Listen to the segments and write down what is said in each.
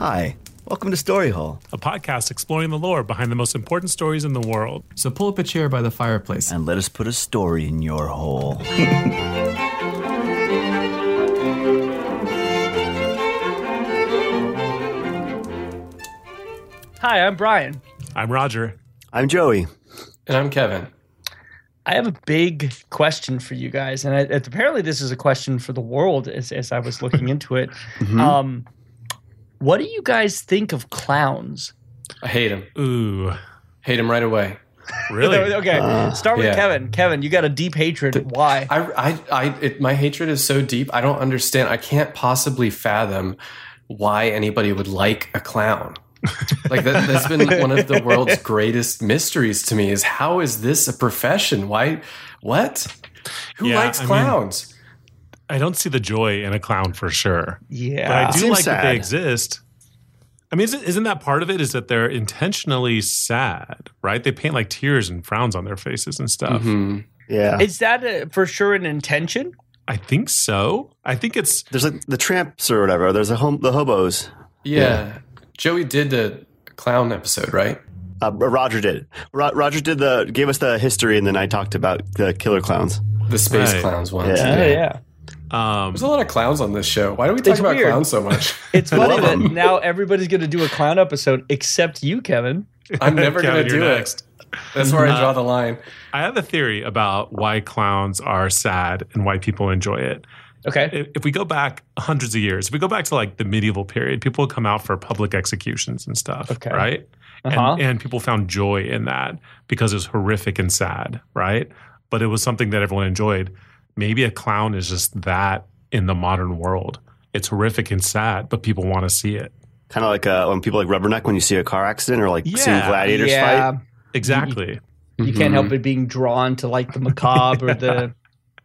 Hi, welcome to Story Hole. a podcast exploring the lore behind the most important stories in the world. So pull up a chair by the fireplace. And let us put a story in your hole. Hi, I'm Brian. I'm Roger. I'm Joey. And I'm Kevin. I have a big question for you guys, and I, apparently this is a question for the world. As, as I was looking into it, um, what do you guys think of clowns? I hate him. Ooh, Hate him right away. really? okay, start with yeah. Kevin. Kevin, you got a deep hatred. Why? I, I, I it, my hatred is so deep. I don't understand. I can't possibly fathom why anybody would like a clown. like that, that's been one of the world's greatest mysteries to me. Is how is this a profession? Why? What? Who Yeah, likes I mean- clowns? I don't see the joy in a clown for sure. yeah, But I do Seems like that they exist. I mean, isn't, isn't that part of it? Is that they're intentionally sad, right? They paint like tears and frowns on their faces and stuff. Mhm. Yeah. is that a, for sure an intention? I think so. I think it's There's like the tramps or whatever. There's a hom- the hobos. Yeah. Joey did the clown episode, right? Uh, Roger did. Ro- Roger did the gave us the history, and then I talked about the killer clowns. The space Right. clowns ones. Yeah. Oh yeah. Um, There's a lot of clowns on this show. Why do we talk about weird. clowns so much? It's funny that now everybody's going to do a clown episode except you, Kevin. I'm never going to you're do next. it. That's where I draw the line. I have a theory about why clowns are sad and why people enjoy it. Okay. if if we go back hundreds of years, if we go back to like the medieval period, people would come out for public executions and stuff, Okay. right? Uh-huh. And, and people found joy in that because it was horrific and sad, right? But it was something that everyone enjoyed. Maybe a clown is just that in the modern world. It's horrific and sad, but people want to see it. Kind of like uh, when people like rubberneck when you see a car accident or like seeing Yeah. gladiators yeah. fight. Exactly. You can't help but being drawn to like the macabre or the,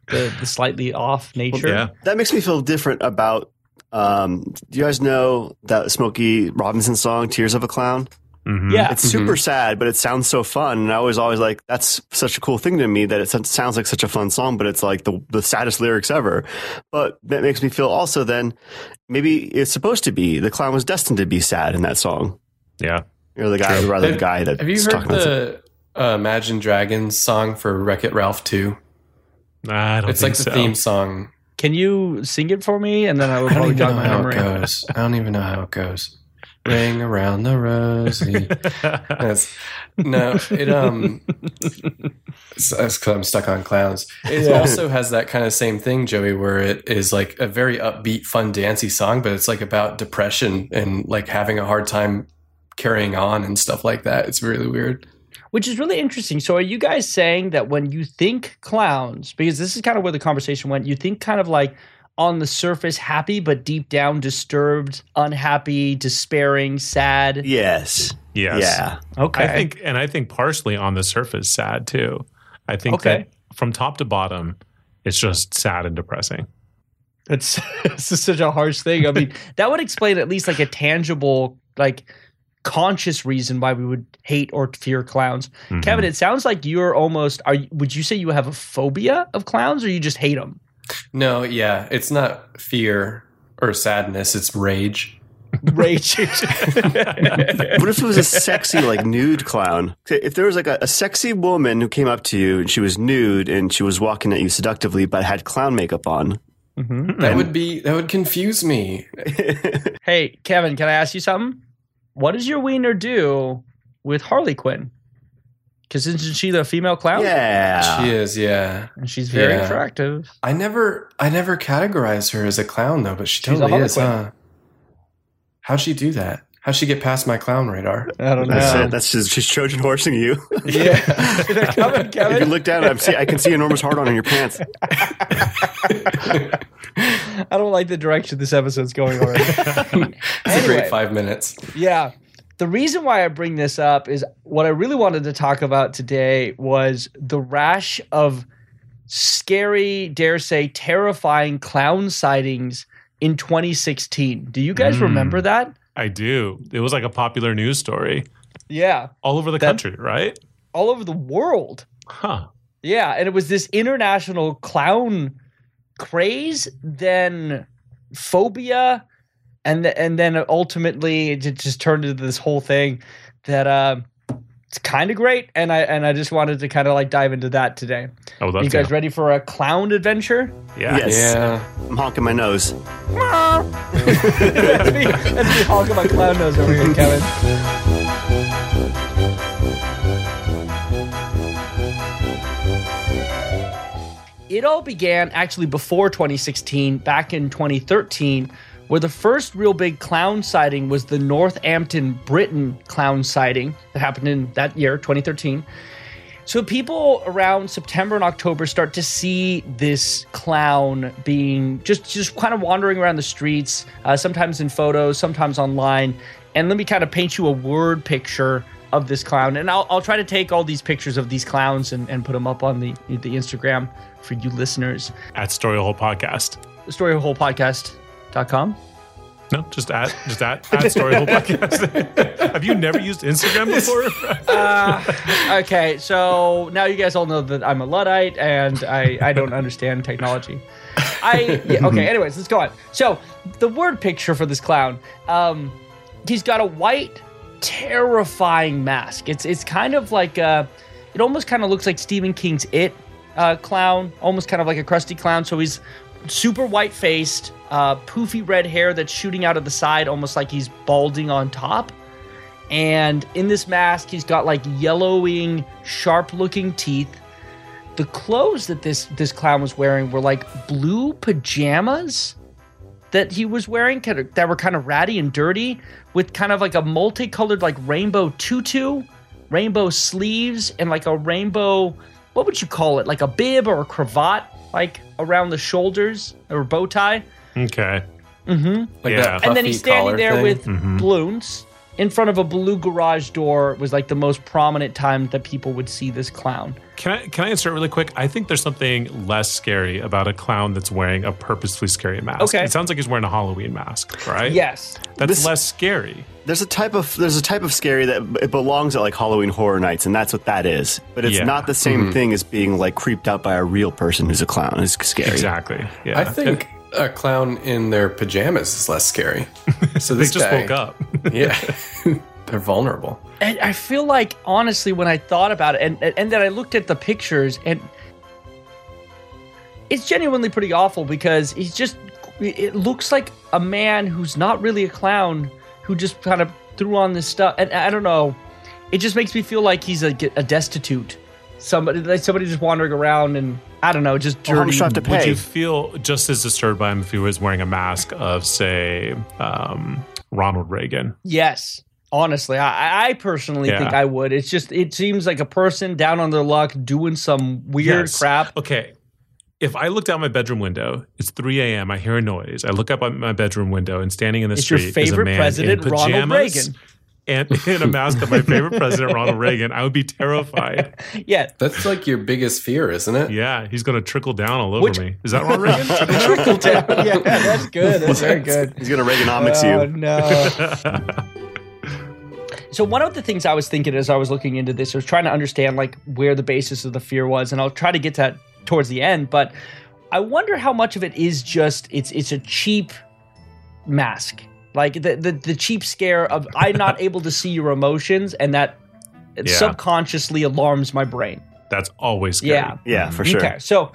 the the slightly off nature. Yeah. That makes me feel different about. Um, do you guys know that Smokey Robinson song "Tears of a Clown"? Mhm. Yeah. It's super sad, but it sounds so fun. And I was always like, that's such a cool thing to me that it sounds- sounds like such a fun song, but it's like the, the saddest lyrics ever. But that makes me feel also then maybe it's supposed to be the clown was destined to be sad in that song. Yeah. Or the guy, rather the Have- guy that Have you heard the uh, Imagine Dragons song for Wreck It Ralph 2? I don't It's like think the so. theme song. Can you sing it for me? And then I will probably jog my memory. it goes. I don't even know how it goes. Ring around the rosy. No, it um, it's, it's 'cause I'm stuck on clowns. It also has that kind of same thing, Joey, where it is like a very upbeat, fun, dancey song, but it's like about depression and like having a hard time carrying on and stuff like that. It's really weird. Which is really interesting. So, are you guys saying that when you think clowns, because this is kind of where the conversation went, you think kind of like on the surface happy, but deep down disturbed, unhappy, despairing, sad? Yes. yes. Yeah. Okay. I think, and I think partially on the surface, sad too. I think Okay. that from top to bottom, it's just sad and depressing. That's this is such a harsh thing. I mean, that would explain at least like a tangible, like conscious reason why we would hate or fear clowns. Mhm. Kevin, it sounds like you're almost. Are would you say you have a phobia of clowns, or you just hate them? No, yeah, it's not fear or sadness, it's rage. Rage. What if it was a sexy, like nude clown? If there was like a, a sexy woman who came up to you and she was nude and she was walking at you seductively but had clown makeup on, Mhm. That would be that would confuse me. Hey, Kevin, can I ask you something? What does your wiener do with Harley Quinn? Because isn't she the female clown? yeah. She is, yeah. And she's very Yeah. attractive. I never I never categorized her as a clown though, but she She's totally is, huh? How'd she do that? How'd she get past my clown radar? I don't That's know. it. That's just she's Trojan horsing you. yeah. They're coming, if you look down, I see I can see enormous hard on in your pants. I don't like the direction this episode's going already. It's a great five minutes. Yeah. The reason why I bring this up is what I really wanted to talk about today was the rash of scary, dare say, terrifying clown sightings in 2016. Do you guys Mm. remember that? I do. It was like a popular news story Yeah. all over the That- country, right? All over the world. Huh. Yeah. And it was this international clown craze, then phobia, and th- and then ultimately it just turned into this whole thing that uh, it's kind of great, and I and I just wanted to kind of like dive into that today. I would love you to. guys ready for a clown adventure? yeah. Yes. Yeah. I'm honking my nose. that's me, that's me honking my clown nose over here, Kevin. It all began actually before 2016, back in 2013, where the first real big clown sighting was the Northampton, Britain clown sighting that happened in that year, 2013. So people around September and October start to see this clown being just just kind of wandering around the streets, uh, sometimes in photos, sometimes online. And let me kind of paint you a word picture of this clown. And I'll, I'll try to take all these pictures of these clowns and, and put them up on the the Instagram for you listeners. At Story Hole Podcast. No, just at just at, at Story Hole Podcast. Have you never used Instagram before? Okay, so now you guys all know that I'm a Luddite and I, I don't understand technology. I yeah, okay. Anyways, let's go on. So the word picture for this clown, um, he's got a white, terrifying mask. It's it's kind of like uh it almost kind of looks like Stephen King's It uh, clown, almost kind of like a crusty clown. So he's super white faced, uh, poofy red hair that's shooting out of the side, almost like he's balding on top. And in this mask, he's got like yellowing, sharp looking teeth. The clothes that this this clown was wearing were like blue pajamas that he was wearing that were kind of ratty and dirty with kind of like a multicolored like rainbow tutu, rainbow sleeves and like a rainbow what would you call it? Like a bib or a cravat like around the shoulders or a bow tie. okay. Mm-hmm. Like Yeah. that and then he's standing there thing. with Mhm. balloons in front of a blue garage door was like the most prominent time that people would see this clown. Can I can I insert really quick? I think there's something less scary about a clown that's wearing a purposefully scary mask. Okay. It sounds like he's wearing a Halloween mask, right? Yes. That's This- less scary. There's a type of there's a type of scary that it belongs at like Halloween Horror Nights, and that's what that is. But it's Yeah. not the same mm-hmm. thing as being like creeped out by a real person who's a clown. It's scary. Exactly. Yeah. I think a clown in their pajamas is less scary. So they just guy, woke up. Yeah, they're vulnerable. And I feel like honestly when I thought about it and and then I looked at the pictures and it's genuinely pretty awful because he's just it looks like a man who's not really a clown who just kind of threw on this stuff and I don't know it just makes me feel like he's a, a destitute somebody like somebody just wandering around and I don't know just Well, how dirty much do I have to Would you feel just as disturbed by him if he was wearing a mask of, say, um, Ronald Reagan? Yes. Honestly, I, I personally Yeah. think I would. It's just it seems like a person down on their luck doing some weird Yes. crap. Okay. If I looked out my bedroom window, it's 3 a.m. I hear a noise. I look up at my bedroom window, and standing in the It's your street is a favorite man president, in Ronald pajamas Reagan. and in a mask of my favorite president, Ronald Reagan. I would be terrified. Yeah, That's like your biggest fear, isn't it? Yeah, he's going to trickle down all over Which- me. Is that Ronald Reagan? trickle down. Yeah, that's good. That's very good. He's gonna Reaganomics Oh you. no. So one of the things I was thinking as I was looking into this, I was trying to understand like where the basis of the fear was, and I'll try to get to that towards the end. But I wonder how much of it is just it's it's a cheap mask, like the the, the cheap scare of I'm not able to see your emotions, and that Yeah. subconsciously alarms my brain. That's always scary. Yeah. Yeah, for mm-hmm. sure. Okay, so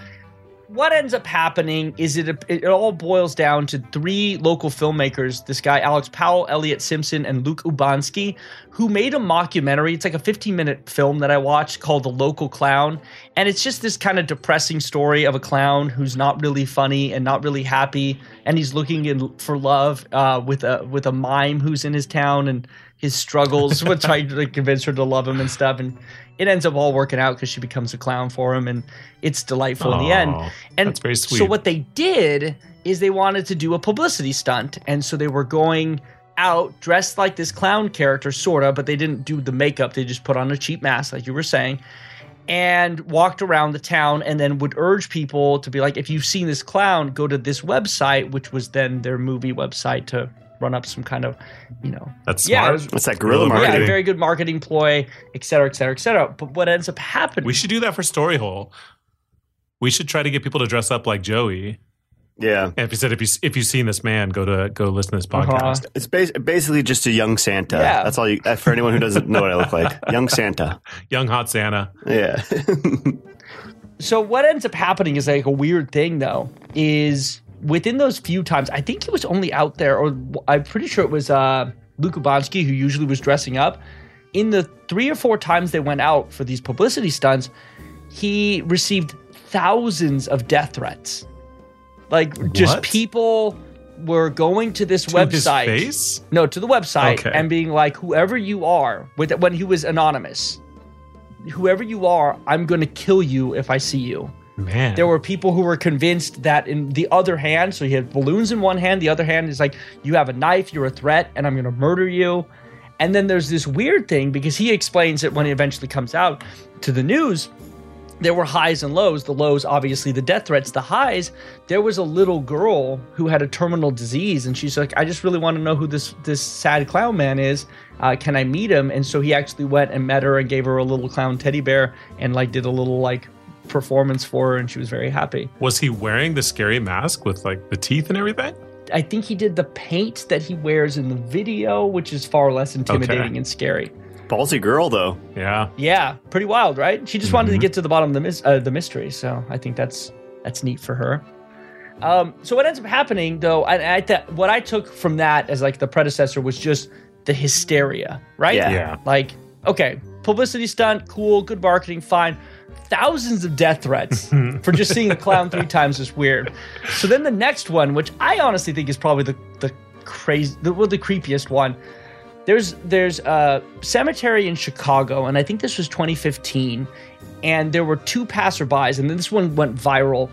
what ends up happening is it it all boils down to three local filmmakers this guy alex powell elliot simpson and luke Ubanski who made a mockumentary. It's like a 15 minute film that i watched called the local clown. And it's just this kind of depressing story of a clown who's not really funny and not really happy. And he's looking in for love uh, with a with a mime who's in his town and his struggles with trying to like, convince her to love him and stuff and it ends up all working out because she becomes a clown for him and it's delightful in the end and that's very so what they did is they wanted to do a publicity stunt, and so they were going out dressed like this clown character, sorta, but they didn't do the makeup. They just put on a cheap mask, like you were saying, and walked around the town, and then would urge people to be like, if you've seen this clown, go to this website, which was then their movie website to run up some kind of, you know, That's Yeah, smart. it was- What's that guerrilla Guerrilla yeah, marketing? a very good marketing ploy, et cetera, et cetera, et cetera. But what ends up happening? We should do that for Storyhole. We should try to get people to dress up like Joey Yeah. And if you said if you if you've seen this man, go to go listen to this Uh-huh. podcast. It's bas- basically just a young Santa. Yeah. That's all you, uh, for anyone who doesn't know what I look like. Young Santa. Young hot Santa. Yeah. So what ends up happening is like a weird thing though is within those few times I think he was only out there or I'm pretty sure it was uh Luke Ubanski who usually was dressing up in the 3 or 4 times they went out for these publicity stunts he received thousands of death threats like just What? people were going to this To website his face? no, to the website Okay. and being like, whoever you are, with when he was anonymous, whoever you are, I'm going to kill you if I see you. Man. There were people who were convinced that in the other hand, so he had balloons in one hand, the other hand is like, you have a knife, you're a threat, and I'm going to murder you. And then there's this weird thing because he explains it when he eventually comes out to the news. There were highs and lows. The lows, obviously, the death threats. The highs, there was a little girl who had a terminal disease, and she's like, "I just really want to know who this this sad clown man is. Uh, can I meet him?" And so he actually went and met her and gave her a little clown teddy bear and like did a little like performance for her, and she was very happy. was he wearing the scary mask with like the teeth and everything? I think he did the paint that he wears in the video, which is far less intimidating and scary. Ballsy girl, though. Yeah. Yeah, pretty wild, right? She just wanted to Mhm. get to the bottom of the mys- uh, the mystery, so I think that's that's neat for her. Um, so what ends up happening, though, and I th- what I took from that as like the predecessor was just the hysteria, right? Yeah. Yeah. Like, okay, publicity stunt, cool, good marketing, fine. Thousands of death threats mhm. for just seeing a clown three times is weird. So then the next one, which I honestly think is probably the the crazy, the, well, the creepiest one. There's there's a cemetery in Chicago, and I think this was 2015, and there were two passerbys, and then this one went viral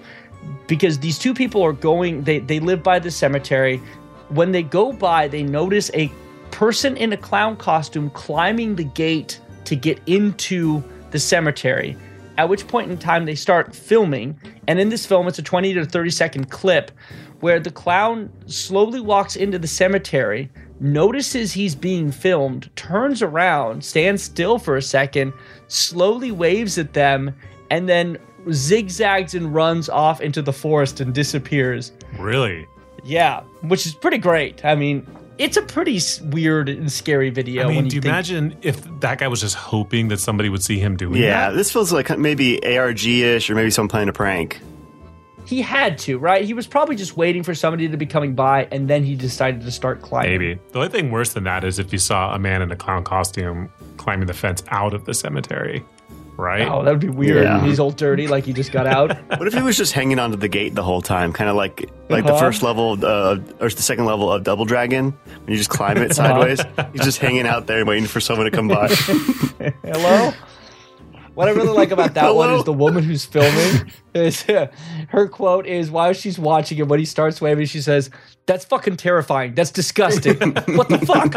because these two people are going. They they live by the cemetery. When they go by, they notice a person in a clown costume climbing the gate to get into the cemetery. At which point in time they start filming, and in this film, it's a 20 to 30 second clip where the clown slowly walks into the cemetery, notices he's being filmed, turns around, stands still for a second, slowly waves at them, and then zigzags and runs off into the forest and disappears. Really? Yeah, which is pretty great. I mean, it's a pretty weird and scary video. I when mean, you do you think, imagine if that guy was just hoping that somebody would see him doing that? Yeah, that? this feels like maybe ARG ish or maybe someone playing a prank. he had to, right? He was probably just waiting for somebody to be coming by, and then he decided to start climbing. Maybe. The only thing worse than that is if you saw a man in a clown costume climbing the fence out of the cemetery, right? Oh, that would be weird. Yeah. He's all dirty, like he just got out. What if he was just hanging onto the gate the whole time, kind of like like Uh-huh. the first level uh, or the second level of Double Dragon when you just climb it sideways? He's just hanging out there waiting for someone to come by. Hello. What I really like about that one is the woman who's filming. Is her quote is while she's watching it, when he starts waving, she says, "That's fucking terrifying. That's disgusting. what the fuck?"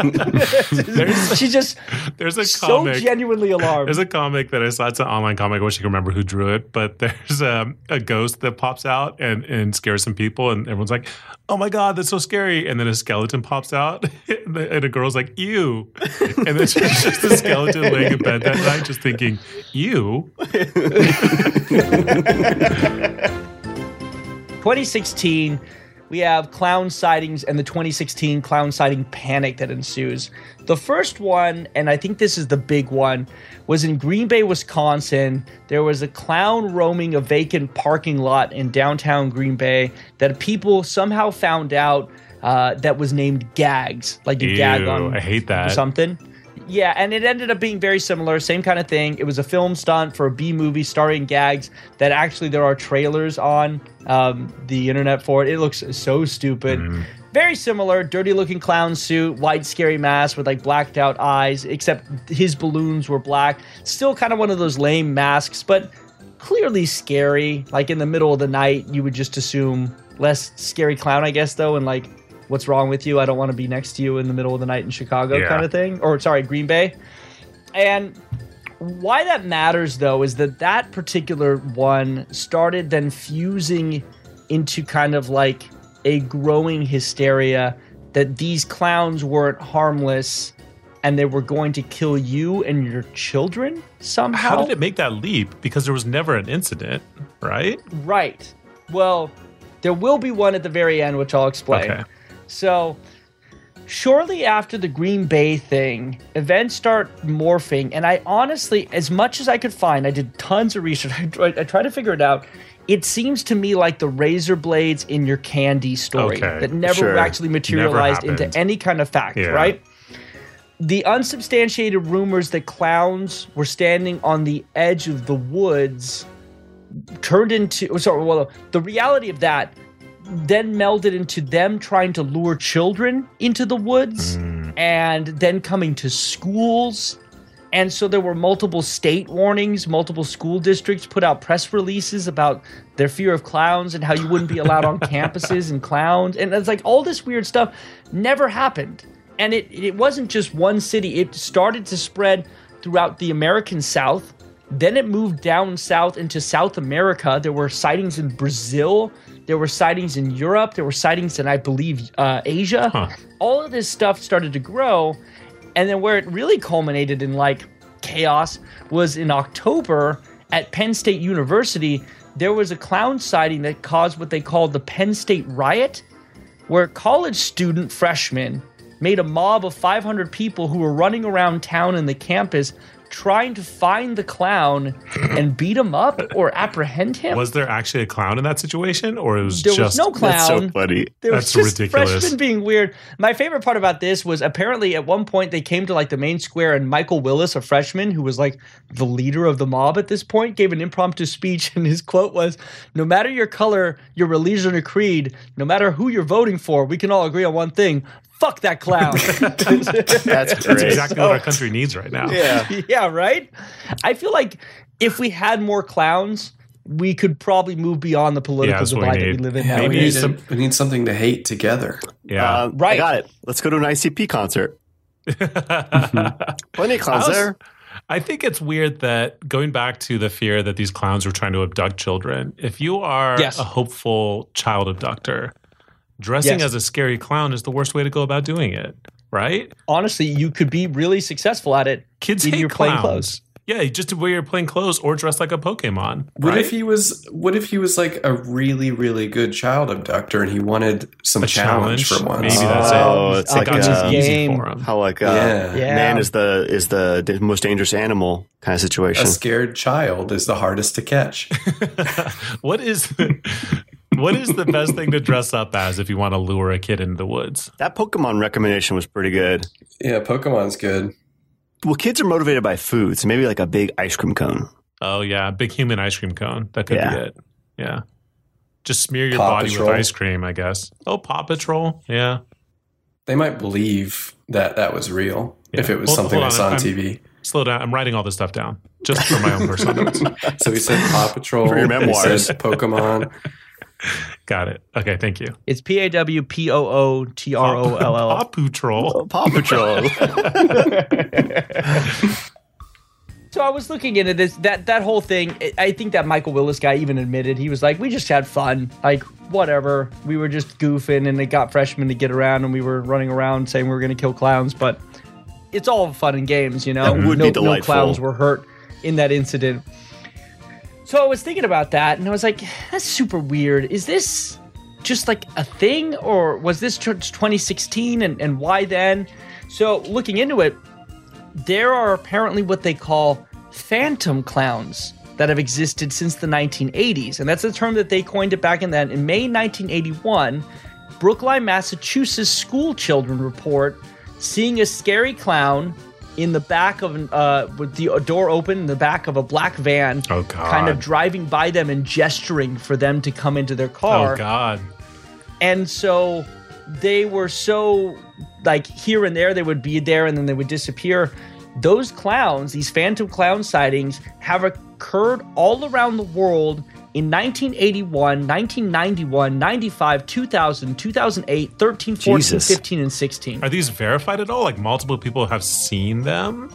She's just There's a so comic. genuinely alarmed. There's a comic that I saw. It's an online comic. I wish I could remember who drew it, but there's a, a ghost that pops out and, and scares some people, and everyone's like, "Oh my god, that's so scary!" And then a skeleton pops out, and, the, and a girl's like, "Ew!" And then she's just a skeleton laying in bed that night, just thinking, "Ew." 2016, we have clown sightings and the 2016 clown sighting panic that ensues. The first one, and I think this is the big one, was in Green Bay, Wisconsin. There was a clown roaming a vacant parking lot in downtown Green Bay that people somehow found out uh, that was named Gags, like you gag Ew, on I hate that. something. Yeah, and it ended up being very similar, same kind of thing. It was a film stunt for a B movie starring gags that actually there are trailers on um, the internet for it. It looks so stupid. Very similar, dirty looking clown suit, white scary mask with like blacked out eyes, except his balloons were black. Still kind of one of those lame masks, but clearly scary. Like in the middle of the night, you would just assume less scary clown, I guess, though, and like, what's wrong with you? I don't want to be next to you in the middle of the night in Chicago, Yeah. kind of thing. Or sorry, Green Bay. And why that matters though is that that particular one started then fusing into kind of like a growing hysteria that these clowns weren't harmless and they were going to kill you and your children somehow. How did it make that leap? Because there was never an incident, right? Right. Well, There will be one at the very end, which I'll explain. Okay. So, shortly after the Green Bay thing, events start morphing. And I honestly, as much as I could find, I did tons of research. I tried, I tried to figure it out. It seems to me like the razor blades in your candy story Okay, that never sure. actually materialized into any kind of fact, Yeah. right? The unsubstantiated rumors that clowns were standing on the edge of the woods turned into sorry well the reality of that then melded into them trying to lure children into the woods mm. and then coming to schools. And so there were multiple state warnings multiple school districts put out press releases about their fear of clowns and how you wouldn't be allowed on campuses and clowns. And it's like all this weird stuff never happened. And it it wasn't just one city. It started to spread throughout the american south. Then it moved down south into South America. There were sightings in Brazil. There were sightings in Europe. There were sightings in, I believe, uh, Asia. Huh. All of this stuff started to grow. And then where it really culminated in like chaos was in October at Penn State University. There was a clown sighting that caused what they called the Penn State riot, where college student freshmen made a mob of 500 people who were running around town and the campus trying to find the clown and beat him up or apprehend him. Was there actually a clown in that situation, or it was there just was no clown. That's so funny. There was That's just ridiculous. freshmen being weird. My favorite part about this was apparently at one point they came to like the main square and Michael Willis, a freshman who was like the leader of the mob at this point, gave an impromptu speech and his quote was, "No matter your color, your religion or creed, no matter who you're voting for, we can all agree on one thing: fuck that clown." That's That's great. exactly what our country needs right now. yeah. yeah, right? I feel like if we had more clowns, we could probably move beyond the political that's what we divide that we live in Yeah, now. we, Maybe need some- we need something to hate together. Yeah. Uh, Right. I got it. Let's go to an ICP concert. Plenty of clowns I was- there. I think it's weird that going back to the fear that these clowns were trying to abduct children, if you are Yes. a hopeful child abductor, dressing Yes. as a scary clown is the worst way to go about doing it, right? Honestly, you could be really successful at it. Kids in hate your plain clowns. clothes. Yeah, just to wear your plain clothes or dress like a Pokemon. What if he was? What if he was like a really, really good child abductor, and he wanted some A challenge, challenge? for once? Maybe that's Oh, it. it's It like a- too easy game. for him. How like uh, Yeah. Yeah. man is the is the most dangerous animal kind of situation. A scared child is the hardest to catch. what is what is the best thing to dress up as if you want to lure a kid into the woods? that Pokemon recommendation was pretty good. yeah, Pokemon's good. Well, kids are motivated by food, so maybe like a big ice cream cone. Oh yeah, big human ice cream cone. That could Yeah. be it. Yeah. Just smear your Paw body Patrol. with ice cream, I guess. Oh, Paw Patrol. Yeah. They might believe that that was real if it was Hold- something hold they saw on, on I'm- TV. Slow down. I'm writing all this stuff down just for my own personal notes. So we said Paw Patrol. For your memoirs. Pokemon. Got it. Okay, thank you. It's P A W P O O T R O L Paw L. Patrol. Paw Patrol. Oh, so I was looking into this that that whole thing. I- I think that Michael Willis guy even admitted he was like, we just had fun, like whatever. We were just goofing, and it got freshmen to get around, and we were running around saying we were going to kill clowns, but it's all fun and games, you know. That would no, be no clowns were hurt in that incident. So I was thinking about that, and I was like, that's super weird. Is this just like a thing, or was this t- 2016, and, and why then? So looking into it, there are apparently what they call phantom clowns that have existed since the 1980s. And that's a term that they coined it back in then. In May 1981, Brookline, Massachusetts school children report seeing a scary clown in the back of an, uh, with the door open in the back of a black van, Oh kind of driving by them and gesturing for them to come into their car. Oh god. and so they were so like here and there they would be there and then they would disappear. Those clowns these phantom clown sightings have occurred all around the world in 1981 1991 95 2000 2008 13 14 Jesus. 15 and 16 Are these verified at all? Like multiple people have seen them?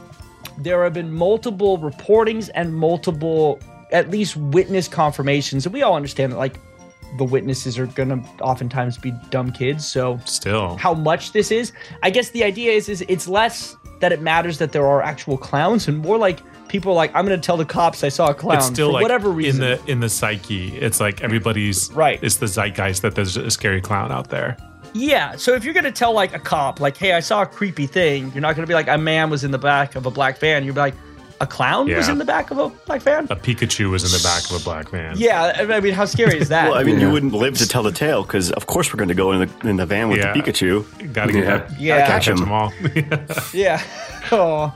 there have been multiple reportings and multiple at least witness confirmations and we all understand that like the witnesses are gonna oftentimes be dumb kids so Still. how much this is. I guess the idea is is it's less that it matters that there are actual clowns and more like people are like, I'm going to tell the cops I saw a clown it's still for like whatever reason. in the in the psyche. It's like everybody's Right. It's the zeitgeist that there's a scary clown out there. yeah. So if you're going to tell like a cop, like, hey, I saw a creepy thing, you're not going to be like, a man was in the back of a black van. You'll be like, a clown was in the back of a black van. A Pikachu was in the back of a black van. Yeah, I mean, how scary is that? Well, I mean, you wouldn't live to tell the tale because, of course, we're going to go in the in the van with Yeah. the Pikachu. Gotta get Yeah. Yeah. gotta Catch catch them all. Yeah. Oh,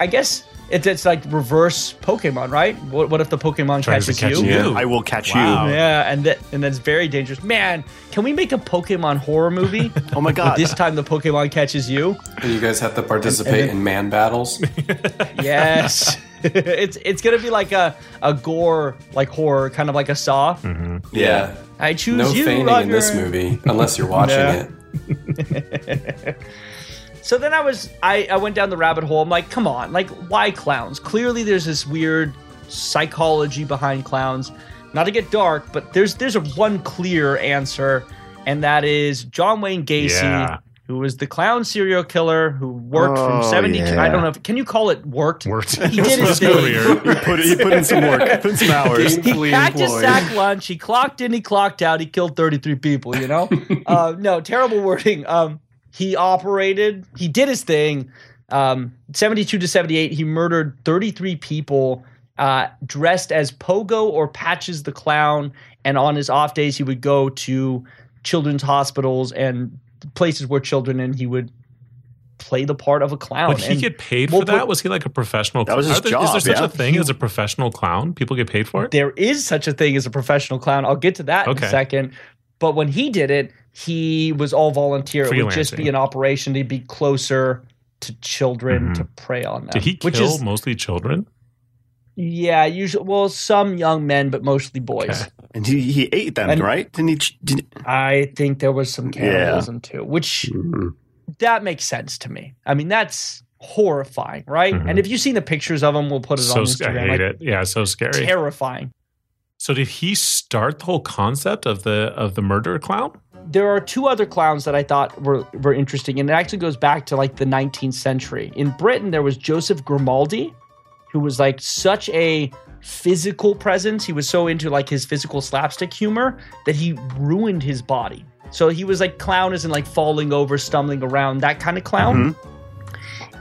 I guess it's, it's like reverse Pokemon, right? What, what if the Pokemon Tries to catches catch you? you. I will catch Wow. you. Yeah, and that and that's very dangerous. Man, can we make a Pokemon horror movie? Oh my god! this time the Pokemon catches you. And you guys have to participate And- and in man battles. Yes. it's it's gonna be like a, a gore like horror, kind of like a saw. Mm-hmm. Yeah. I choose No you. feigning in this movie unless you're watching it. So then I was I, I went down the rabbit hole. I'm like, come on, like why clowns? Clearly there's this weird psychology behind clowns. Not to get dark, but there's there's a one clear answer, and that is John Wayne Gacy, Yeah. who was the clown serial killer who worked from Oh, 70 yeah. I don't know if can you call it worked? Worked. He did his thing. Career. he put he put in some work, put in some hours. He packed his sack lunch. He clocked in. He clocked out. He killed 33 people. You know, uh, no terrible wording. Um, he operated. He did his thing. Um, 72 to 78. He murdered 33 people. Uh, dressed as Pogo or Patches the Clown, and on his off days he would go to children's hospitals and places where children, and he would play the part of a clown. Would he And get paid we'll for that? put- Was he like a professional? That was his there- job, Is there such yeah. a thing as a professional clown? People get paid for it. there is such a thing as a professional clown. I'll get to that in a second. But when he did it, he was all volunteer. It would just be an operation to be closer to children Mhm. to prey on them. Did he which kill is mostly children? yeah, usually well, some young men, but mostly boys. Okay. And he, he ate them, And- right? Didn't he? Didn't, I think there was some cannibalism too, which Mhm. that makes sense to me. I mean, that's horrifying, right? Mhm. And if you've seen the pictures of him, we'll put it So on sc- I Instagram. hate like, it. Yeah, so scary. terrifying. So did he start the whole concept of the of the murder clown? There are two other clowns that I thought were were interesting, and it actually goes back to like the 19th century. In Britain, there was Joseph Grimaldi, who was like such a physical presence. He was so into like his physical slapstick humor that he ruined his body. So he was like clown in like falling over, stumbling around, that kind of clown.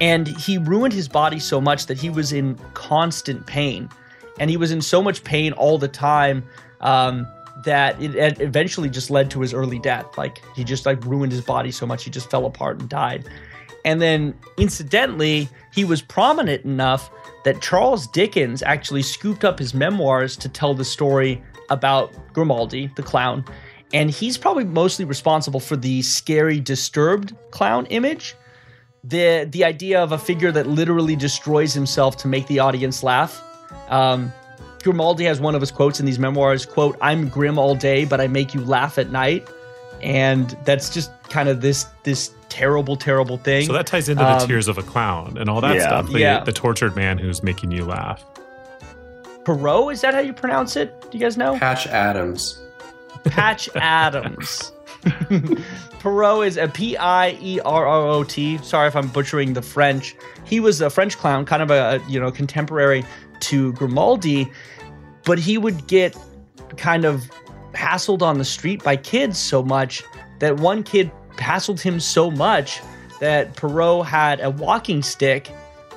And he ruined his body so much that he was in constant pain. And he was in so much pain all the time um, that it, eventually just led to his early death. Like he just like ruined his body so much he just fell apart and died. And then incidentally, he was prominent enough that Charles Dickens actually scooped up his memoirs to tell the story about Grimaldi, the clown. And he's probably mostly responsible for the scary, disturbed clown image. The the idea of a figure that literally destroys himself to make the audience laugh. Um, Grimaldi has one of his quotes in these memoirs, quote, I'm grim all day, but I make you laugh at night. And that's just kind of this this terrible, terrible thing. So that ties into the Um, tears of a clown and all that yeah. stuff. The, Yeah. the tortured man who's making you laugh. Pierrot, is that how you pronounce it? Do you guys know? Patch Adams. Patch Adams. Pierrot is a P I E R R O T. Sorry if I'm butchering the French. He was a French clown, kind of a you know contemporary to Grimaldi, but he would get kind of hassled on the street by kids so much that one kid hassled him so much that Pierrot had a walking stick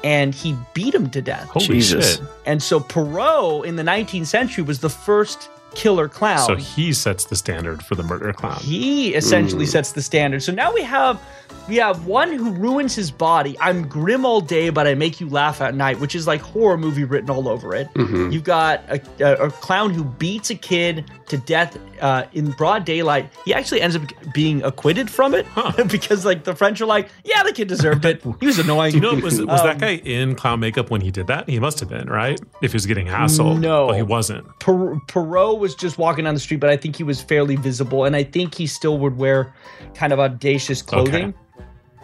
and he beat him to death. Holy Jesus. shit. And so Pierrot in the 19th century was the first killer clown. So he sets the standard for the murder clown. He essentially Mm. sets the standard. So now we have we have one who ruins his body. I'm grim all day, but I make you laugh at night, which is like horror movie written all over it. Mhm. You've got a, a, a clown who beats a kid to death uh, in broad daylight. He actually ends up being acquitted from it Huh. because like the French are like, yeah, the kid deserved it. He was annoying. Do you know was was Um, that guy in clown makeup when he did that? He must have been, right? If he was getting hassled. No. Well, he wasn't. Per- Pierrot was just walking down the street, but I think he was fairly visible, and I think he still would wear kind of audacious clothing.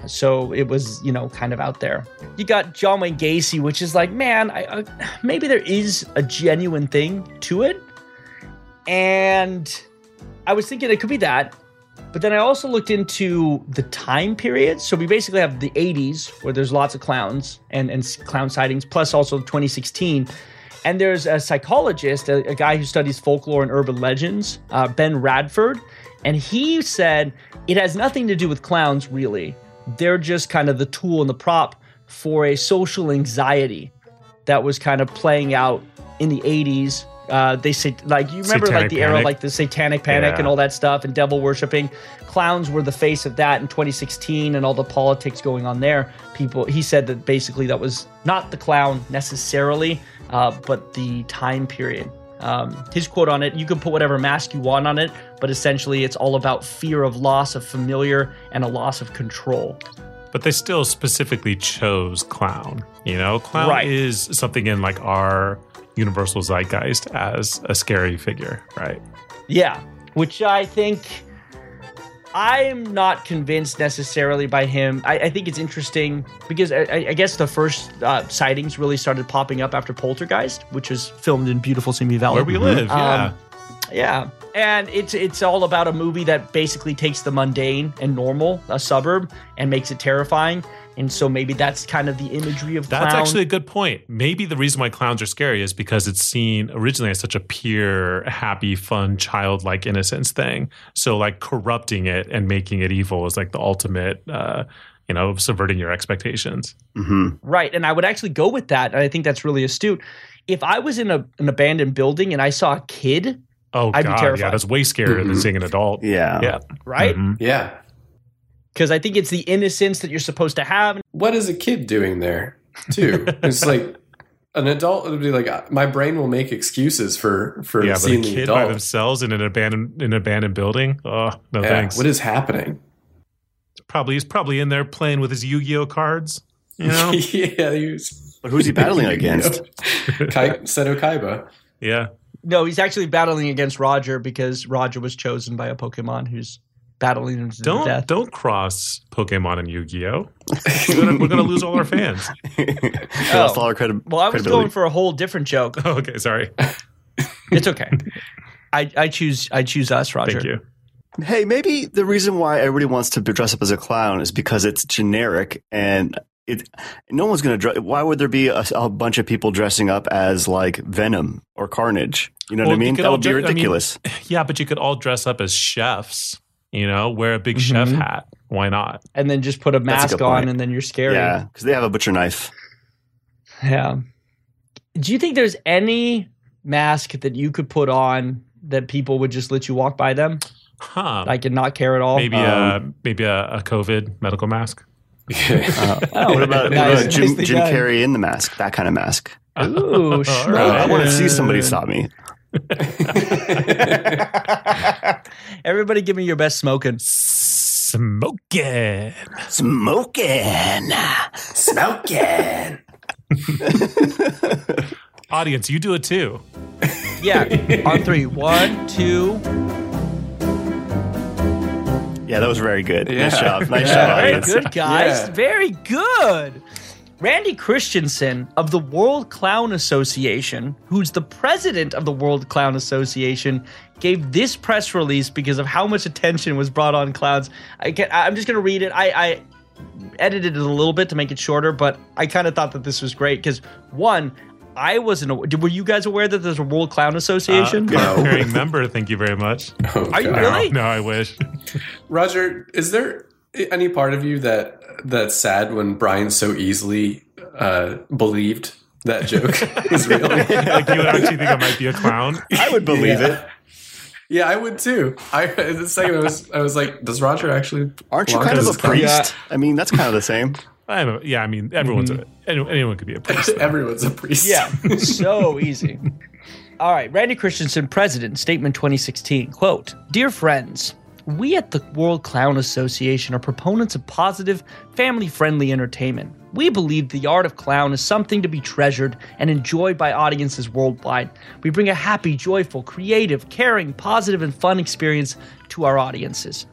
So it was, you know, kind of out there. You got John Wayne Gacy, which is like, man, I, I, maybe there is a genuine thing to it, and I was thinking it could be that. But then I also looked into the time period. So we basically have the 80s, where there's lots of clowns and, and clown sightings, plus also 2016. And there's a psychologist, a, a guy who studies folklore and urban legends, uh, Ben Radford. And he said it has nothing to do with clowns, really. They're just kind of the tool and the prop for a social anxiety that was kind of playing out in the 80s. Uh, they say, like, you remember, Satanic like, the era, Panic? like the satanic panic Yeah. and all that stuff and devil worshiping. Clowns were the face of that in 2016 and all the politics going on there. People, he said that basically that was not the clown necessarily, uh, but the time period. Um, his quote on it you can put whatever mask you want on it, but essentially it's all about fear of loss of familiar and a loss of control. But they still specifically chose clown. You know, clown Right. is something in like our universal zeitgeist as a scary figure, right? Yeah, which I think I'm not convinced necessarily by him. I, I think it's interesting because I, I- I guess the first uh, sightings really started popping up after Poltergeist, which was filmed in beautiful Simi Valley. Where we live, yeah. Um, Yeah, and it's it's all about a movie that basically takes the mundane and normal, a suburb, and makes it terrifying. And so maybe that's kind of the imagery of That's clown. actually a good point. Maybe the reason why clowns are scary is because it's seen originally as such a pure, happy, fun, childlike innocence thing. So, like corrupting it and making it evil is like the ultimate, uh, you know, subverting your expectations. hmm Right. And I would actually go with that. And I think that's really astute. If I was in a, an abandoned building and I saw a kid, Oh I'd be god, terrified. yeah, that's way scarier than Mhm. seeing an adult. Yeah. Yeah, right? Mhm. Yeah. Because I think it's the innocence that you're supposed to have. What is a kid doing there, too? it's like an adult would be like, my brain will make excuses for for yeah. But a seeing the kid by themselves in an abandoned in an abandoned building. Oh no, Yeah, thanks. What is happening? probably he's probably in there playing with his Yu-Gi-Oh cards. You know, yeah, he was But who's he battling against? Kai, Seto Kaiba. yeah. No, he's actually battling against Roger because Roger was chosen by a Pokemon who's battling him to Don't death. don't cross Pokemon and Yu-Gi-Oh. We're gonna, we're gonna lose all our fans. He lost all our credi- oh, Well, I was going for a whole different joke. Oh, okay, sorry. It's okay. I, I choose I choose us, Roger. Thank you. Hey, maybe the reason why everybody wants to dress up as a clown is because it's generic and it. No one's going to dress. Why would there be a, a bunch of people dressing up as like Venom or Carnage? You know Well, what I mean? That would be dre- I mean- ridiculous. Yeah, but you could all dress up as chefs. You know, wear a big chef Mhm. hat. Why not? And then just put a That's a mask on point. and then you're scary. yeah, because they have a butcher knife. Yeah. Do you think there's any mask that you could put on that people would just let you walk by them, Huh? like and not care at all? maybe um, a maybe a, a COVID medical mask. Uh, Oh, what about, what about Jim, Nicely Jim. Carrey in the mask? That kind of mask. Ooh, All right. I want to see somebody stop me. Everybody, give me your best smoking. Smoking. Smoking, smoking. Audience, you do it too. Yeah, on three. One, two. Yeah, that was very good. Yeah. Nice job. Nice Yeah. job. Very audience. good, guys. Yeah. Very good. Randy Christensen of the World Clown Association, who's the president of the World Clown Association, gave this press release because of how much attention was brought on clowns. I can, I'm just going to read it. I, I edited it a little bit to make it shorter, but I kind of thought that this was great because one, I wasn't. aw- Were you guys aware that there's a World Clown Association? Uh, card-carrying member. Thank you very much. Oh, Are you God. really? No, I wish. Roger, is there any part of you that that's sad when Brian so easily uh, believed that joke was real? like you would actually think I might be a clown. I would believe Yeah. it. Yeah, I would too. I the second I was I was like, does Roger actually? Aren't you belong kind of a priest? I mean, that's kind of the same. I don't know. Yeah, I mean, everyone's a, any- anyone could be a priest. Everyone's a priest. Yeah, so easy. All right, Randy Christensen, President, Statement 2016. Quote Dear friends, we at the World Clown Association are proponents of positive, family friendly entertainment. We believe the art of clown is something to be treasured and enjoyed by audiences worldwide. We bring a happy, joyful, creative, caring, positive, and fun experience to our audiences.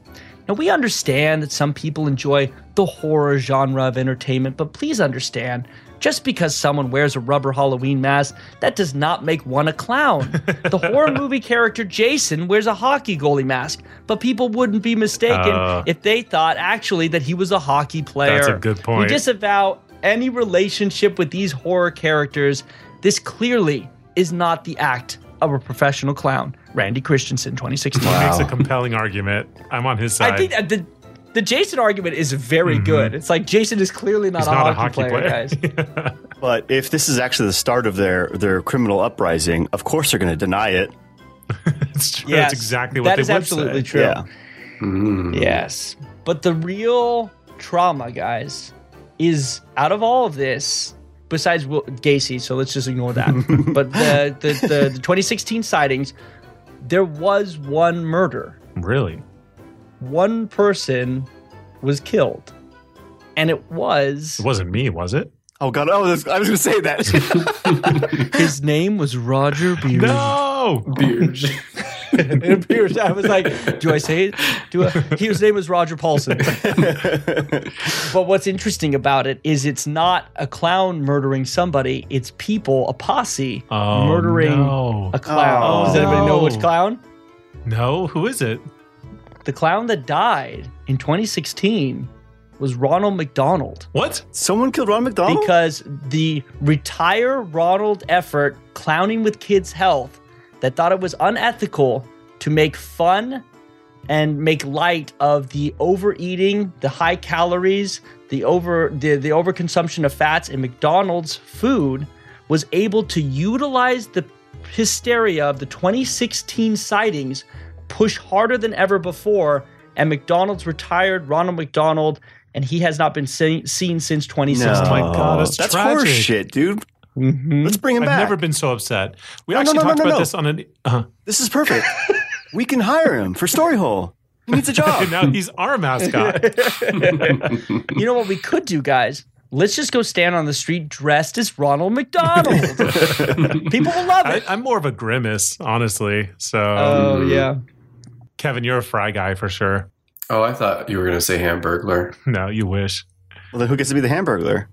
Now, we understand that some people enjoy the horror genre of entertainment, but please understand just because someone wears a rubber Halloween mask, that does not make one a clown. the horror movie character Jason wears a hockey goalie mask, but people wouldn't be mistaken Uh. if they thought actually that he was a hockey player. That's a good point. We disavow any relationship with these horror characters. This clearly is not the act of a professional clown. Randy Christensen, 2016. Makes a compelling argument. I'm on his side. I think the the Jason argument is very good. It's like Jason is clearly not, Mm-hmm. He's a, not hockey a hockey player, player. guys. But if this is actually the start of their their criminal uprising, of course they're going to deny it. it's true. Yes, That's exactly what that they is would absolutely say. true. Yeah. Mm. Yes, but the real trauma, guys, is out of all of this. Besides Will, Gacy, so let's just ignore that. but the, the the the 2016 sightings, there was one murder. Really? One person was killed, and it was It wasn't me, was it? Oh God! Oh, this- I was going to say that. his name was Roger Beard. No. Beard. it appears I was like, do I say it? Do I? His name was Roger Paulson. but what's interesting about it is it's not a clown murdering somebody; it's people, a posse, Oh, murdering no. a clown. Oh, Does anybody know which clown? No, who is it? The clown that died in 2016 was Ronald McDonald. What? Someone killed Ronald McDonald. because the retire Ronald effort clowning with kids' health that thought it was unethical to make fun and make light of the overeating, the high calories, the over the, the overconsumption of fats in McDonald's food was able to utilize the hysteria of the 2016 sightings push harder than ever before and McDonald's retired Ronald McDonald and he has not been seen, seen since 2016. no, oh my God, that's that's tragic. horse shit, dude. Mhm. Let's bring him I've back. never been so upset. We No, no, actually no, no, talked no, about no. this on an. Uh, This is perfect. we can hire him for Storyhole. He needs a job. now he's our mascot. You know what we could do, guys? Let's just go stand on the street dressed as Ronald McDonald. People will love it. I'm more of a grimace, honestly. So, Oh yeah. Kevin, you're a fry guy for sure. Oh, I thought you were going to say Hamburglar. No, you wish. well, then who gets to be the Hamburglar?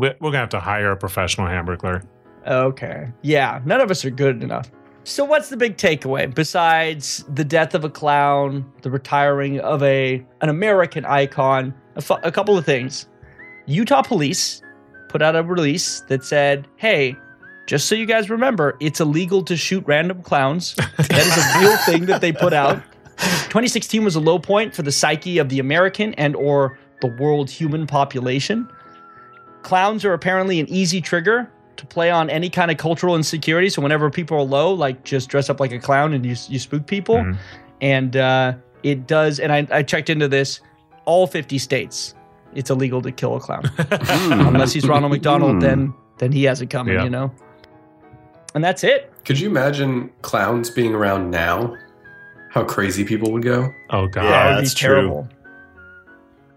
We- We're gonna have to hire a professional hamburglar. Okay. Yeah. None of us are good enough. So what's the big takeaway besides the death of a clown, the retiring of a an American icon? A, fu- a couple of things. Utah police put out a release that said, "Hey, just so you guys remember, it's illegal to shoot random clowns. That is a real thing that they put out. 2016 was a low point for the psyche of the American and or the world human population. Clowns are apparently an easy trigger to play on any kind of cultural insecurity. So whenever people are low, like just dress up like a clown and you you spook people. Mhm. And uh, it does. And I, I checked into this. All 50 states, it's illegal to kill a clown unless he's Ronald McDonald. Hmm. Then then he has it coming. Yeah. You know. And that's it. Could you imagine clowns being around now? How crazy people would go? Oh god. Yeah, That would be that's true. terrible.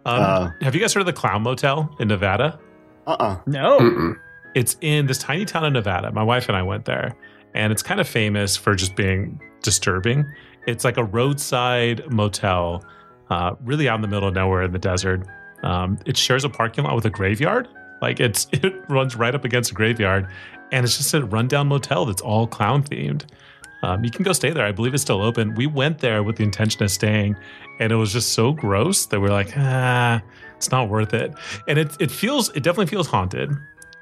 Um, Uh. have you guys heard of the Clown Motel in Nevada? Uh-uh. No. Mm-mm. It's in this tiny town in Nevada. My wife and I went there, and it's kind of famous for just being disturbing. It's like a roadside motel, uh, really out in the middle of nowhere in the desert. Um, it shares a parking lot with a graveyard. Like it's it runs right up against a graveyard, and it's just a rundown motel that's all clown themed. Um, you can go stay there. I believe it's still open. We went there with the intention of staying, and it was just so gross that we're like, ah, it's not worth it. And it it feels it definitely feels haunted,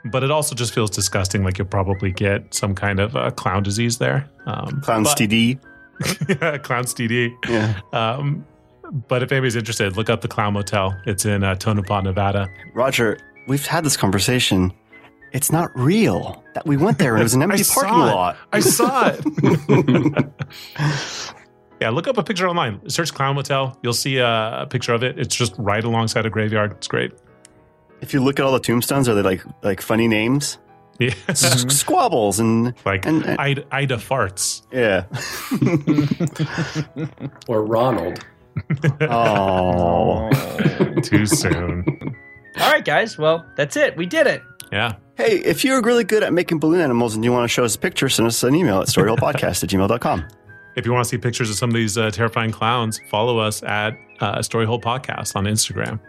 but it also just feels disgusting. Like you'll probably get some kind of uh, clown disease there. Um, Clown but- STD. clown STD. Yeah. Um, but if anybody's interested, look up the Clown Motel. It's in uh, Tonopah, Nevada. Roger, we've had this conversation. It's not real. That we went there and it was an empty I parking lot. I saw it. yeah, look up a picture online. Search Clown Motel. You'll see a, a picture of it. It's just right alongside a graveyard. It's great. If you look at all the tombstones, are they like like funny names? Yeah, S- Squabbles and like And- and- Ida, Ida farts. yeah. Or Ronald. Oh. Too soon. All right, guys. Well, that's it. We did it. Yeah. Hey, if you're really good at making balloon animals and you want to show us a picture, send us an email at storyholepodcast at gmail.com. if you want to see pictures of some of these uh, terrifying clowns, follow us at uh, Storyhole Podcast on Instagram.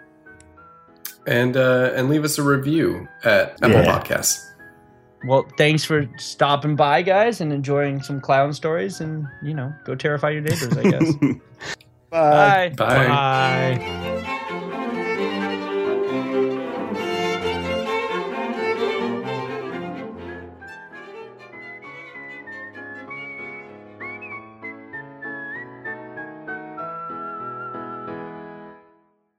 And uh, and leave us a review at Apple Yeah. Podcasts. Well, thanks for stopping by, guys, and enjoying some clown stories. And you know, go terrify your neighbors. I guess. Bye. Bye. Bye. Bye.